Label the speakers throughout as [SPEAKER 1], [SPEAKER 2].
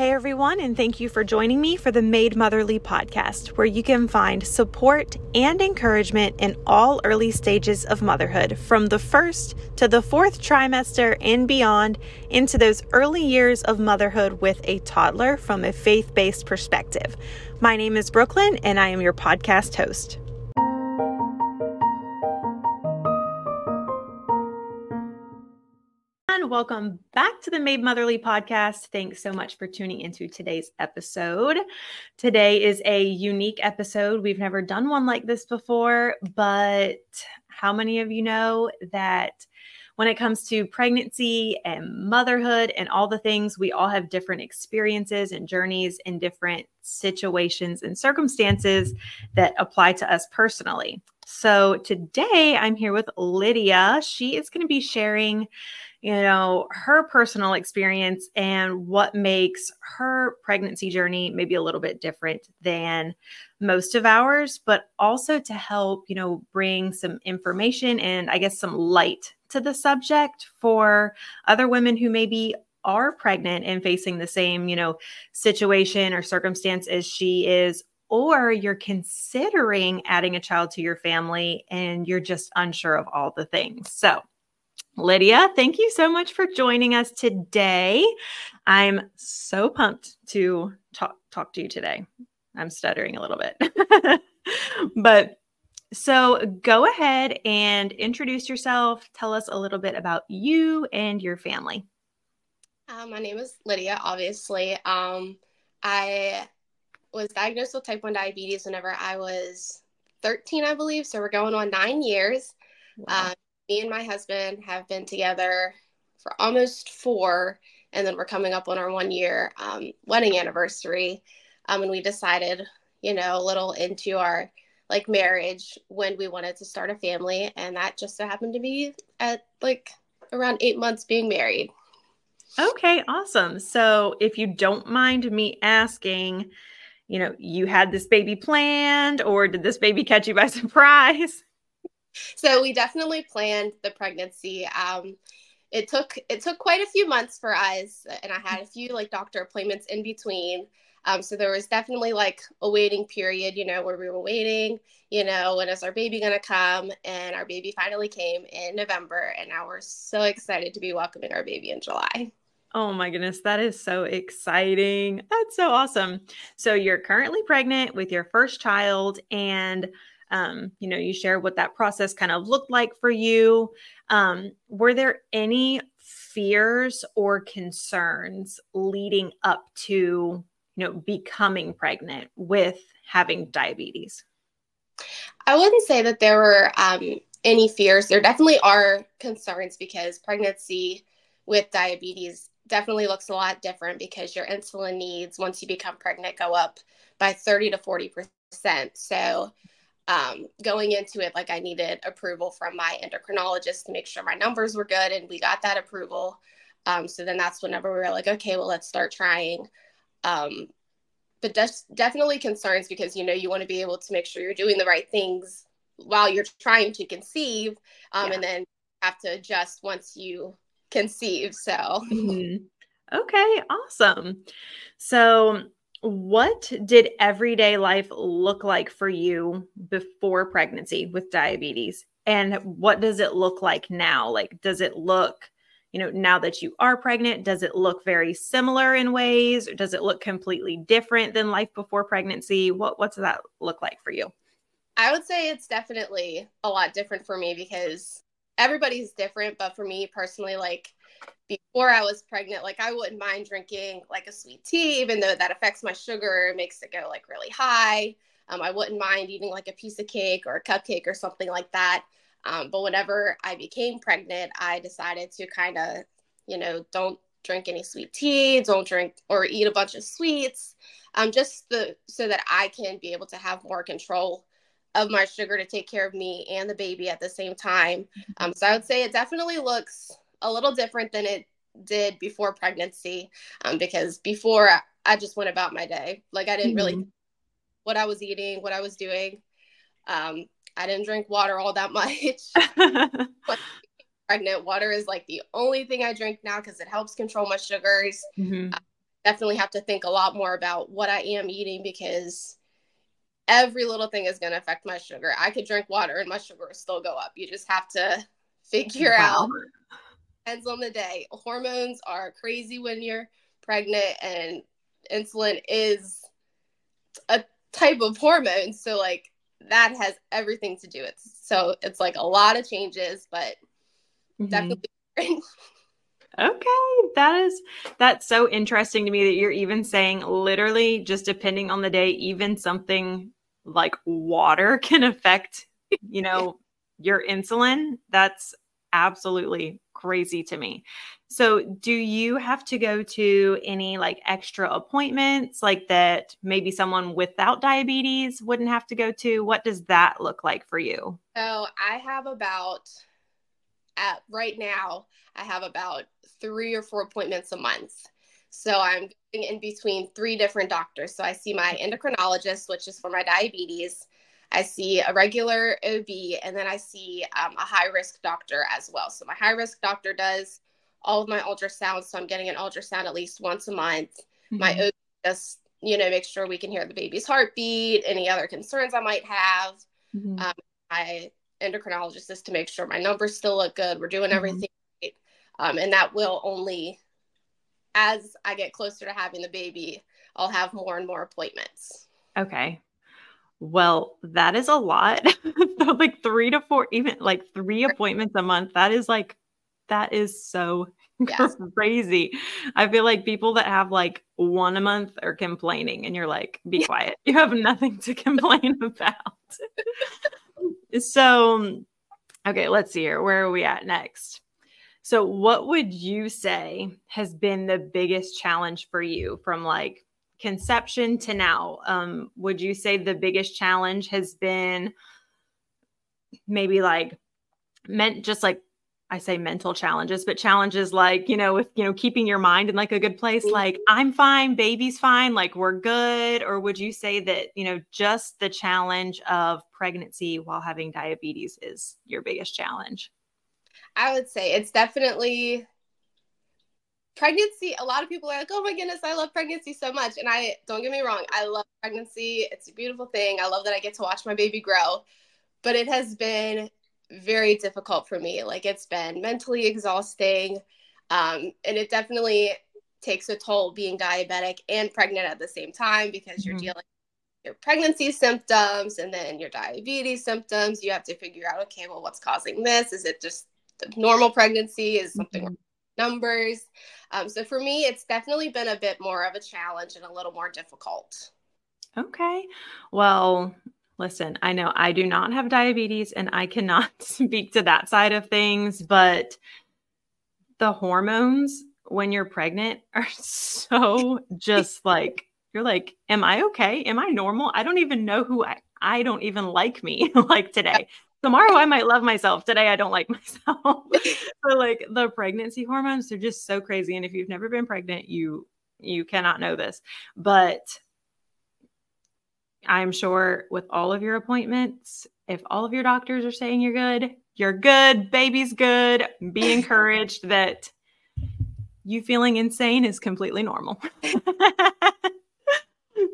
[SPEAKER 1] Hey everyone, and thank you for joining me for the Made Motherly podcast, where you can find support and encouragement in all early stages of motherhood, from the first to the fourth trimester and beyond, into those early years of motherhood with a toddler from a faith based perspective. My name is Brooklyn, and I am your podcast host. Welcome back to the Made Motherly podcast. Thanks so much for tuning into today's episode. Today is a unique episode. We've never done one like this before, but how many of you know that when it comes to pregnancy and motherhood and all the things, we all have different experiences and journeys in different situations and circumstances that apply to us personally. So today I'm here with Lydia. She is going to be sharing you know, her personal experience and what makes her pregnancy journey maybe a little bit different than most of ours, but also to help, you know, bring some information and I guess some light to the subject for other women who maybe are pregnant and facing the same, you know, situation or circumstance as she is or you're considering adding a child to your family and you're just unsure of all the things. So, Lydia, thank you so much for joining us today. I'm so pumped to talk talk to you today. I'm stuttering a little bit. but so go ahead and introduce yourself. Tell us a little bit about you and your family.
[SPEAKER 2] Uh, my name is Lydia, obviously. Um, I was diagnosed with type 1 diabetes whenever I was 13, I believe. So we're going on nine years. Wow. Um, me and my husband have been together for almost four, and then we're coming up on our one year um, wedding anniversary. Um, and we decided, you know, a little into our like marriage when we wanted to start a family, and that just so happened to be at like around eight months being married.
[SPEAKER 1] Okay, awesome. So, if you don't mind me asking, you know, you had this baby planned, or did this baby catch you by surprise?
[SPEAKER 2] So we definitely planned the pregnancy. Um, it took it took quite a few months for us, and I had a few like doctor appointments in between. Um, so there was definitely like a waiting period, you know, where we were waiting, you know, when is our baby gonna come? And our baby finally came in November, and now we're so excited to be welcoming our baby in July.
[SPEAKER 1] Oh my goodness, that is so exciting. That's so awesome. So you're currently pregnant with your first child and um, you know, you share what that process kind of looked like for you. Um, were there any fears or concerns leading up to, you know, becoming pregnant with having diabetes?
[SPEAKER 2] I wouldn't say that there were um, any fears. There definitely are concerns because pregnancy with diabetes definitely looks a lot different because your insulin needs once you become pregnant go up by 30 to 40 percent. So um, going into it, like I needed approval from my endocrinologist to make sure my numbers were good, and we got that approval. Um, so then that's whenever we were like, okay, well, let's start trying. Um, but just definitely concerns because you know you want to be able to make sure you're doing the right things while you're trying to conceive, um, yeah. and then have to adjust once you conceive. So.
[SPEAKER 1] Mm-hmm. Okay, awesome. So what did everyday life look like for you before pregnancy with diabetes? And what does it look like now? Like, does it look, you know, now that you are pregnant, does it look very similar in ways? Or does it look completely different than life before pregnancy? What what's that look like for you?
[SPEAKER 2] I would say it's definitely a lot different for me because everybody's different, but for me personally, like before I was pregnant, like I wouldn't mind drinking like a sweet tea, even though that affects my sugar, makes it go like really high. Um, I wouldn't mind eating like a piece of cake or a cupcake or something like that. Um, but whenever I became pregnant, I decided to kind of, you know, don't drink any sweet tea, don't drink or eat a bunch of sweets, um, just the so that I can be able to have more control of my sugar to take care of me and the baby at the same time. Mm-hmm. Um, so I would say it definitely looks a little different than it did before pregnancy um, because before I, just went about my day like i didn't really mm-hmm. what i was eating what i was doing um, i didn't drink water all that much pregnant water is like the only thing i drink now because it helps control my sugars mm-hmm. definitely have to think a lot more about what I am eating because every little thing is going to affect my sugar. I could drink water and my sugar will still go up. You just have to figure wow. out. Depends on the day. Hormones are crazy when you're pregnant, and insulin is a type of hormone. So, like, that has everything to do with so it's like a lot of changes, but mm-hmm. definitely.
[SPEAKER 1] Okay, that is that's so interesting to me that you're even saying literally just depending on the day, even something like water can affect, you know, your insulin. That's absolutely crazy to me. So, do you have to go to any like extra appointments like that maybe someone without diabetes wouldn't have to go to? What does that look like for you?
[SPEAKER 2] So, I have about at right now, I have about three or four appointments a month. So I'm in between three different doctors. So I see my endocrinologist, which is for my diabetes. I see a regular OB, and then I see um, a high risk doctor as well. So my high risk doctor does all of my ultrasounds. So I'm getting an ultrasound at least once a month. Mm-hmm. My OB just, you know, make sure we can hear the baby's heartbeat, any other concerns I might have. Mm-hmm. Um, my endocrinologist is to make sure my numbers still look good. We're doing mm-hmm. everything right. Um, and that will only, as I get closer to having the baby, I'll have more and more appointments.
[SPEAKER 1] Okay. Well, that is a lot. like three to four, even like three appointments a month. That is like, that is so yes. crazy. I feel like people that have like one a month are complaining, and you're like, be quiet. You have nothing to complain about. so, okay, let's see here. Where are we at next? So, what would you say has been the biggest challenge for you from like conception to now? Um, would you say the biggest challenge has been maybe like meant just like I say mental challenges, but challenges like, you know, with, you know, keeping your mind in like a good place, mm-hmm. like I'm fine, baby's fine, like we're good? Or would you say that, you know, just the challenge of pregnancy while having diabetes is your biggest challenge?
[SPEAKER 2] I would say it's definitely pregnancy. A lot of people are like, oh my goodness, I love pregnancy so much. And I don't get me wrong, I love pregnancy. It's a beautiful thing. I love that I get to watch my baby grow. But it has been very difficult for me. Like it's been mentally exhausting. Um, and it definitely takes a toll being diabetic and pregnant at the same time because you're mm-hmm. dealing your pregnancy symptoms and then your diabetes symptoms. You have to figure out, okay, well, what's causing this? Is it just normal pregnancy? Is something mm-hmm. numbers? Um, so for me, it's definitely been a bit more of a challenge and a little more difficult.
[SPEAKER 1] Okay. Well, Listen, I know I do not have diabetes and I cannot speak to that side of things, but the hormones when you're pregnant are so just like you're like, am I okay? Am I normal? I don't even know who I I don't even like me like today. Tomorrow I might love myself. Today I don't like myself. so like the pregnancy hormones they're just so crazy. And if you've never been pregnant, you you cannot know this. But I'm sure with all of your appointments, if all of your doctors are saying you're good, you're good, baby's good, be encouraged that you feeling insane is completely normal.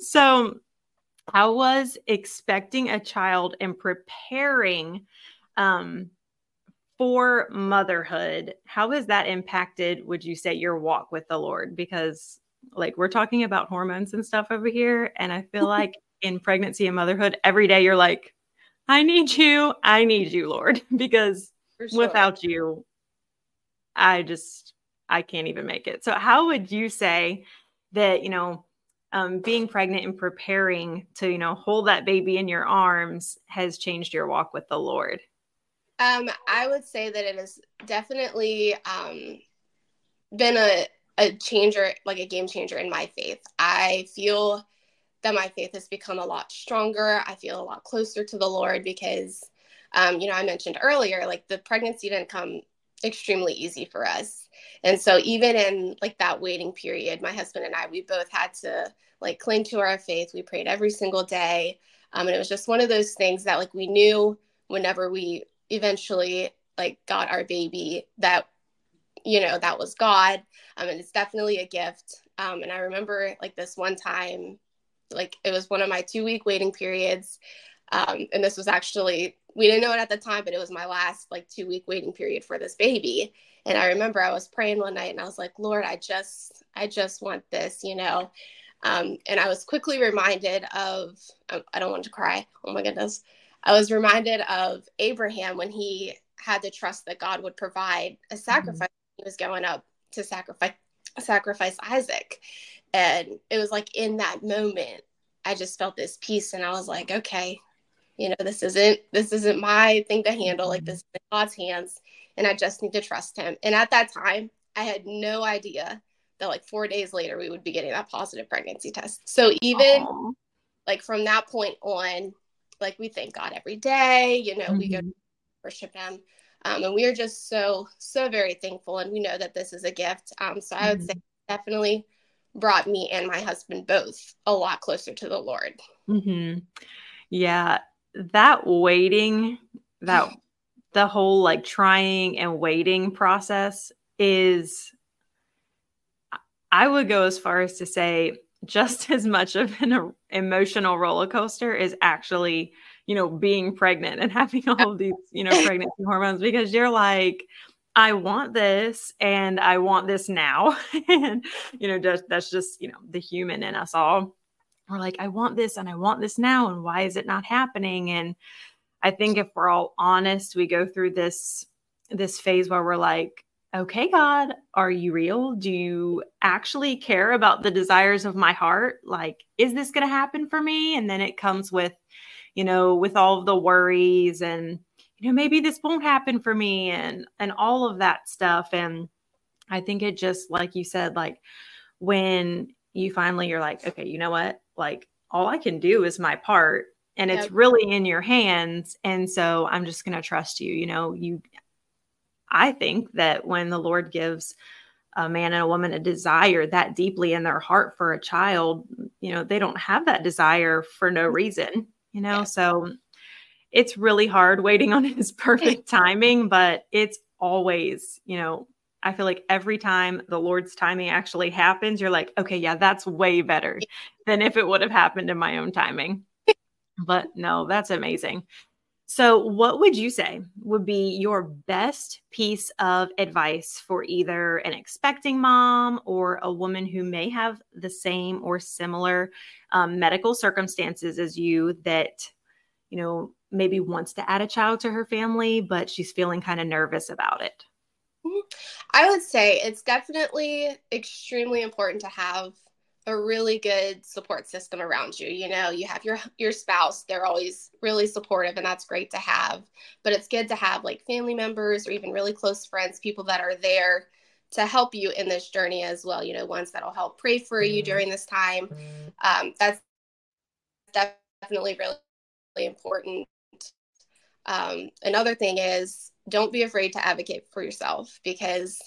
[SPEAKER 1] so, how was expecting a child and preparing um, for motherhood? How has that impacted, would you say, your walk with the Lord? Because, like, we're talking about hormones and stuff over here. And I feel like in pregnancy and motherhood, every day you're like, I need you. I need you, Lord, because sure. without you, I just, I can't even make it. So, how would you say that, you know, um, being pregnant and preparing to, you know, hold that baby in your arms has changed your walk with the Lord?
[SPEAKER 2] Um, I would say that it has definitely um, been a, a changer, like a game changer in my faith. I feel that my faith has become a lot stronger. I feel a lot closer to the Lord because, um, you know, I mentioned earlier, like the pregnancy didn't come extremely easy for us. And so even in like that waiting period, my husband and I, we both had to like cling to our faith. We prayed every single day. Um, and it was just one of those things that like we knew whenever we eventually like got our baby that you know that was god um, and it's definitely a gift Um, and I remember like this one time, like it was one of my two week waiting periods. Um, and this was actually, we didn't know it at the time, but it was my last like two week waiting period for this baby. And I remember I was praying one night and I was like, Lord, I just, I just want this, you know? Um, and I was quickly reminded of, I don't want to cry. Oh my goodness. I was reminded of Abraham when he had to trust that God would provide a mm-hmm. sacrifice. Mm-hmm. He was going up to sacrifice sacrifice Isaac. And it was like in that moment, I just felt this peace and I was like, okay, you know, this isn't this isn't my thing to handle. Like this is in God's hands. And I just need to trust him. And at that time, I had no idea that like four days later we would be getting that positive pregnancy test. So even Aww. like from that point on, like we thank God every day, you know, mm-hmm. we go mm-hmm. worship him. Um, and we are just so, so very thankful. And we know that this is a gift. Um, so I would mm-hmm. say definitely brought me and my husband both a lot closer to the Lord.
[SPEAKER 1] Mm-hmm. Yeah. That waiting, that the whole like trying and waiting process is, I would go as far as to say, just as much of an emotional roller coaster is actually you know, being pregnant and having all these, you know, pregnancy hormones because you're like, I want this and I want this now. and, you know, just, that's just, you know, the human in us all. We're like, I want this and I want this now. And why is it not happening? And I think if we're all honest, we go through this this phase where we're like, okay, God, are you real? Do you actually care about the desires of my heart? Like, is this going to happen for me? And then it comes with you know, with all the worries and, you know, maybe this won't happen for me and, and all of that stuff. And I think it just, like you said, like when you finally you're like, okay, you know what? Like all I can do is my part and it's yep. really in your hands. And so I'm just going to trust you. You know, you, I think that when the Lord gives a man and a woman a desire that deeply in their heart for a child, you know, they don't have that desire for no reason you know? Yeah. So it's really hard waiting on his perfect timing, but it's always, you know, I feel like every time the Lord's timing actually happens, you're like, okay, yeah, that's way better than if it would have happened in my own timing. But no, that's amazing. So, what would you say would be your best piece of advice for either an expecting mom or a woman who may have the same or similar um, medical circumstances as you that, you know, maybe wants to add a child to her family, but she's feeling kind of nervous about it?
[SPEAKER 2] Mm-hmm. I would say it's definitely extremely important to have a really good support system around you you know you have your your spouse they're always really supportive and that's great to have but it's good to have like family members or even really close friends people that are there to help you in this journey as well you know ones that'll help pray for you mm-hmm. during this time um, that's definitely really, really important um, another thing is don't be afraid to advocate for yourself because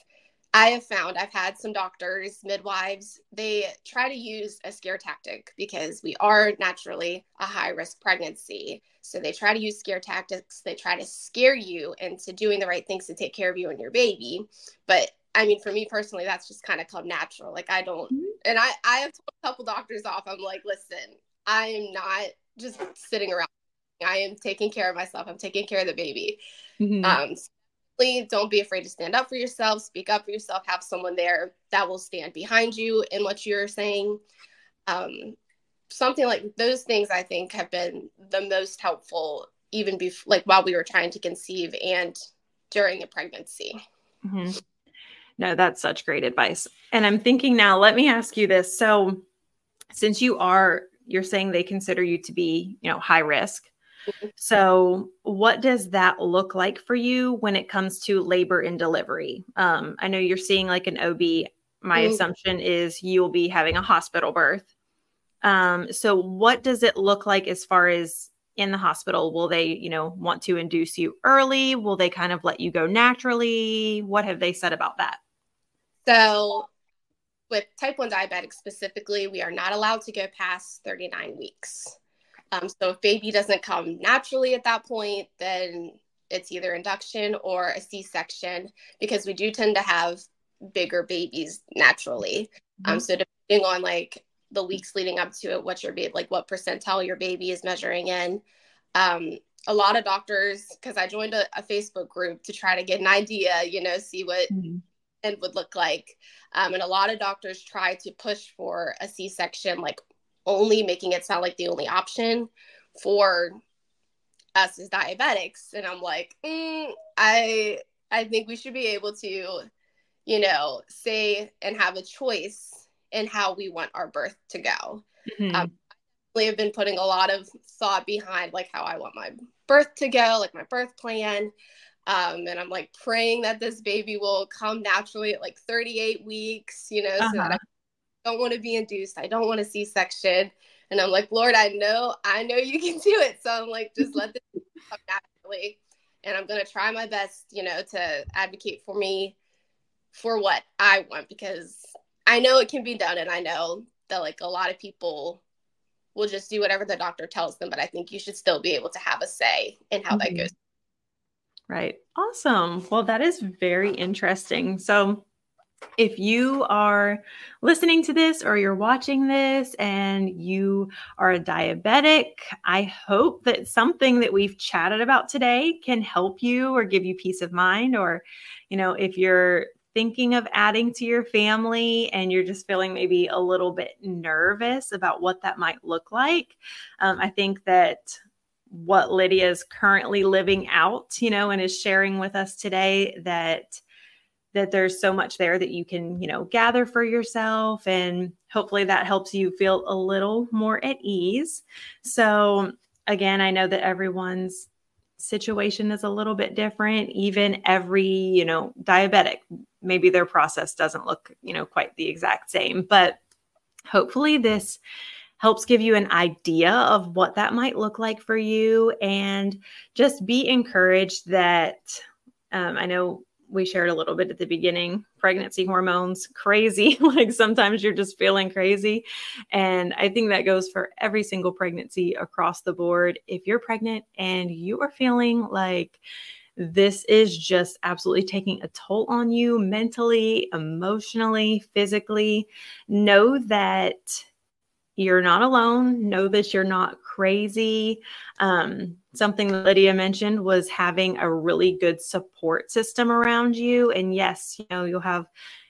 [SPEAKER 2] I have found I've had some doctors, midwives, they try to use a scare tactic because we are naturally a high risk pregnancy. So they try to use scare tactics. They try to scare you into doing the right things to take care of you and your baby. But I mean, for me personally, that's just kind of come natural. Like I don't, mm-hmm. and I I have told a couple doctors off. I'm like, listen, I am not just sitting around. I am taking care of myself. I'm taking care of the baby. Mm-hmm. Um, don't be afraid to stand up for yourself, speak up for yourself, have someone there that will stand behind you in what you're saying. Um, something like those things I think have been the most helpful, even before, like while we were trying to conceive and during a pregnancy.
[SPEAKER 1] Mm-hmm. No, that's such great advice. And I'm thinking now, let me ask you this. So, since you are, you're saying they consider you to be, you know, high risk. So, what does that look like for you when it comes to labor and delivery? Um, I know you're seeing like an OB. My mm-hmm. assumption is you'll be having a hospital birth. Um, so, what does it look like as far as in the hospital? Will they, you know, want to induce you early? Will they kind of let you go naturally? What have they said about that?
[SPEAKER 2] So, with type 1 diabetics specifically, we are not allowed to go past 39 weeks. Um, so if baby doesn't come naturally at that point, then it's either induction or a C-section because we do tend to have bigger babies naturally. Um, mm-hmm. Um, so depending on like the weeks leading up to it, what your baby, like what percentile your baby is measuring in. Um, a lot of doctors, because I joined a, a, Facebook group to try to get an idea, you know, see what mm-hmm. it would look like. Um, and a lot of doctors try to push for a C section, like only making it sound like the only option for us as diabetics. And I'm like, mm, I I think we should be able to, you know, say and have a choice in how we want our birth to go. Mm-hmm. Um, I have been putting a lot of thought behind like how I want my birth to go, like my birth plan. Um, and I'm like praying that this baby will come naturally at like 38 weeks, you know, uh-huh. so that uh-huh. I don't want to be induced. I don't want a C-section. And I'm like, Lord, I know, I know you can do it. So I'm like, just let this come naturally and I'm going to try my best, you know, to advocate for me for what I want because I know it can be done and I know that like a lot of people will just do whatever the doctor tells them, but I think you should still be able to have a say in how mm-hmm. that goes.
[SPEAKER 1] Right. Awesome. Well, that is very interesting. So, if you are listening to this or you're watching this and you are a diabetic, I hope that something that we've chatted about today can help you or give you peace of mind. Or, you know, if you're thinking of adding to your family and you're just feeling maybe a little bit nervous about what that might look like, um, I think that what Lydia is currently living out, you know, and is sharing with us today that that there's so much there that you can, you know, gather for yourself. And hopefully that helps you feel a little more at ease. So, again, I know that everyone's situation is a little bit different. Even every, you know, diabetic, maybe their process doesn't look, you know, quite the exact same. But hopefully this helps give you an idea of what that might look like for you and just be encouraged that um, I know we shared a little bit at the beginning pregnancy hormones crazy. Like sometimes you're just feeling crazy. And i think that goes for every single pregnancy across the board. If you're pregnant and you are feeling like this is just absolutely taking a toll on you mentally emotionally physically know that you're not alone. Know that you're not crazy. Um, something Lydia mentioned was having a really good support system around you. And yes, you know, you'll have,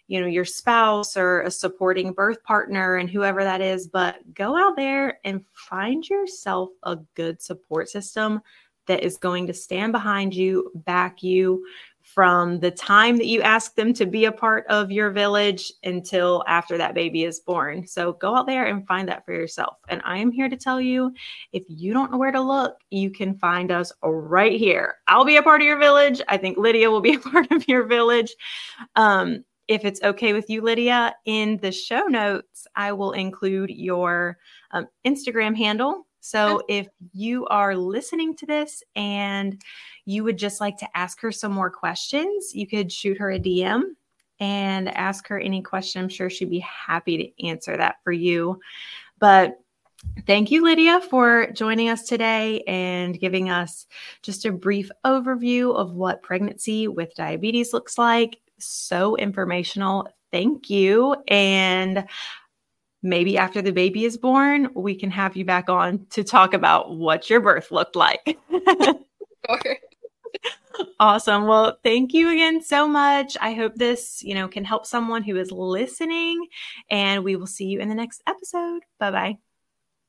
[SPEAKER 1] you know, your spouse or a supporting birth partner and whoever that is, but go out there and find yourself a good support system that is going to stand behind you, back you, from the time that you ask them to be a part of your village until after that baby is born. So go out there and find that for yourself. And I am here to tell you if you don't know where to look, you can find us right here. I'll be a part of your village. I think Lydia will be a part of your village. Um, if it's okay with you, Lydia, in the show notes, I will include your um, Instagram handle so if you are listening to this and you would just like to ask her some more questions, you could shoot her a DM and ask her any question. I'm sure she'd be happy to answer that for you. But Thank you, Lydia, for joining us today and giving us just a brief overview of what pregnancy with diabetes looks like. So informational. Thank you. And maybe after the baby is born, we can have you back on to talk about what your birth looked like. awesome. Well, thank you again so much. I hope this, you know, can help someone who is listening and we will see you in the next episode. Bye-bye.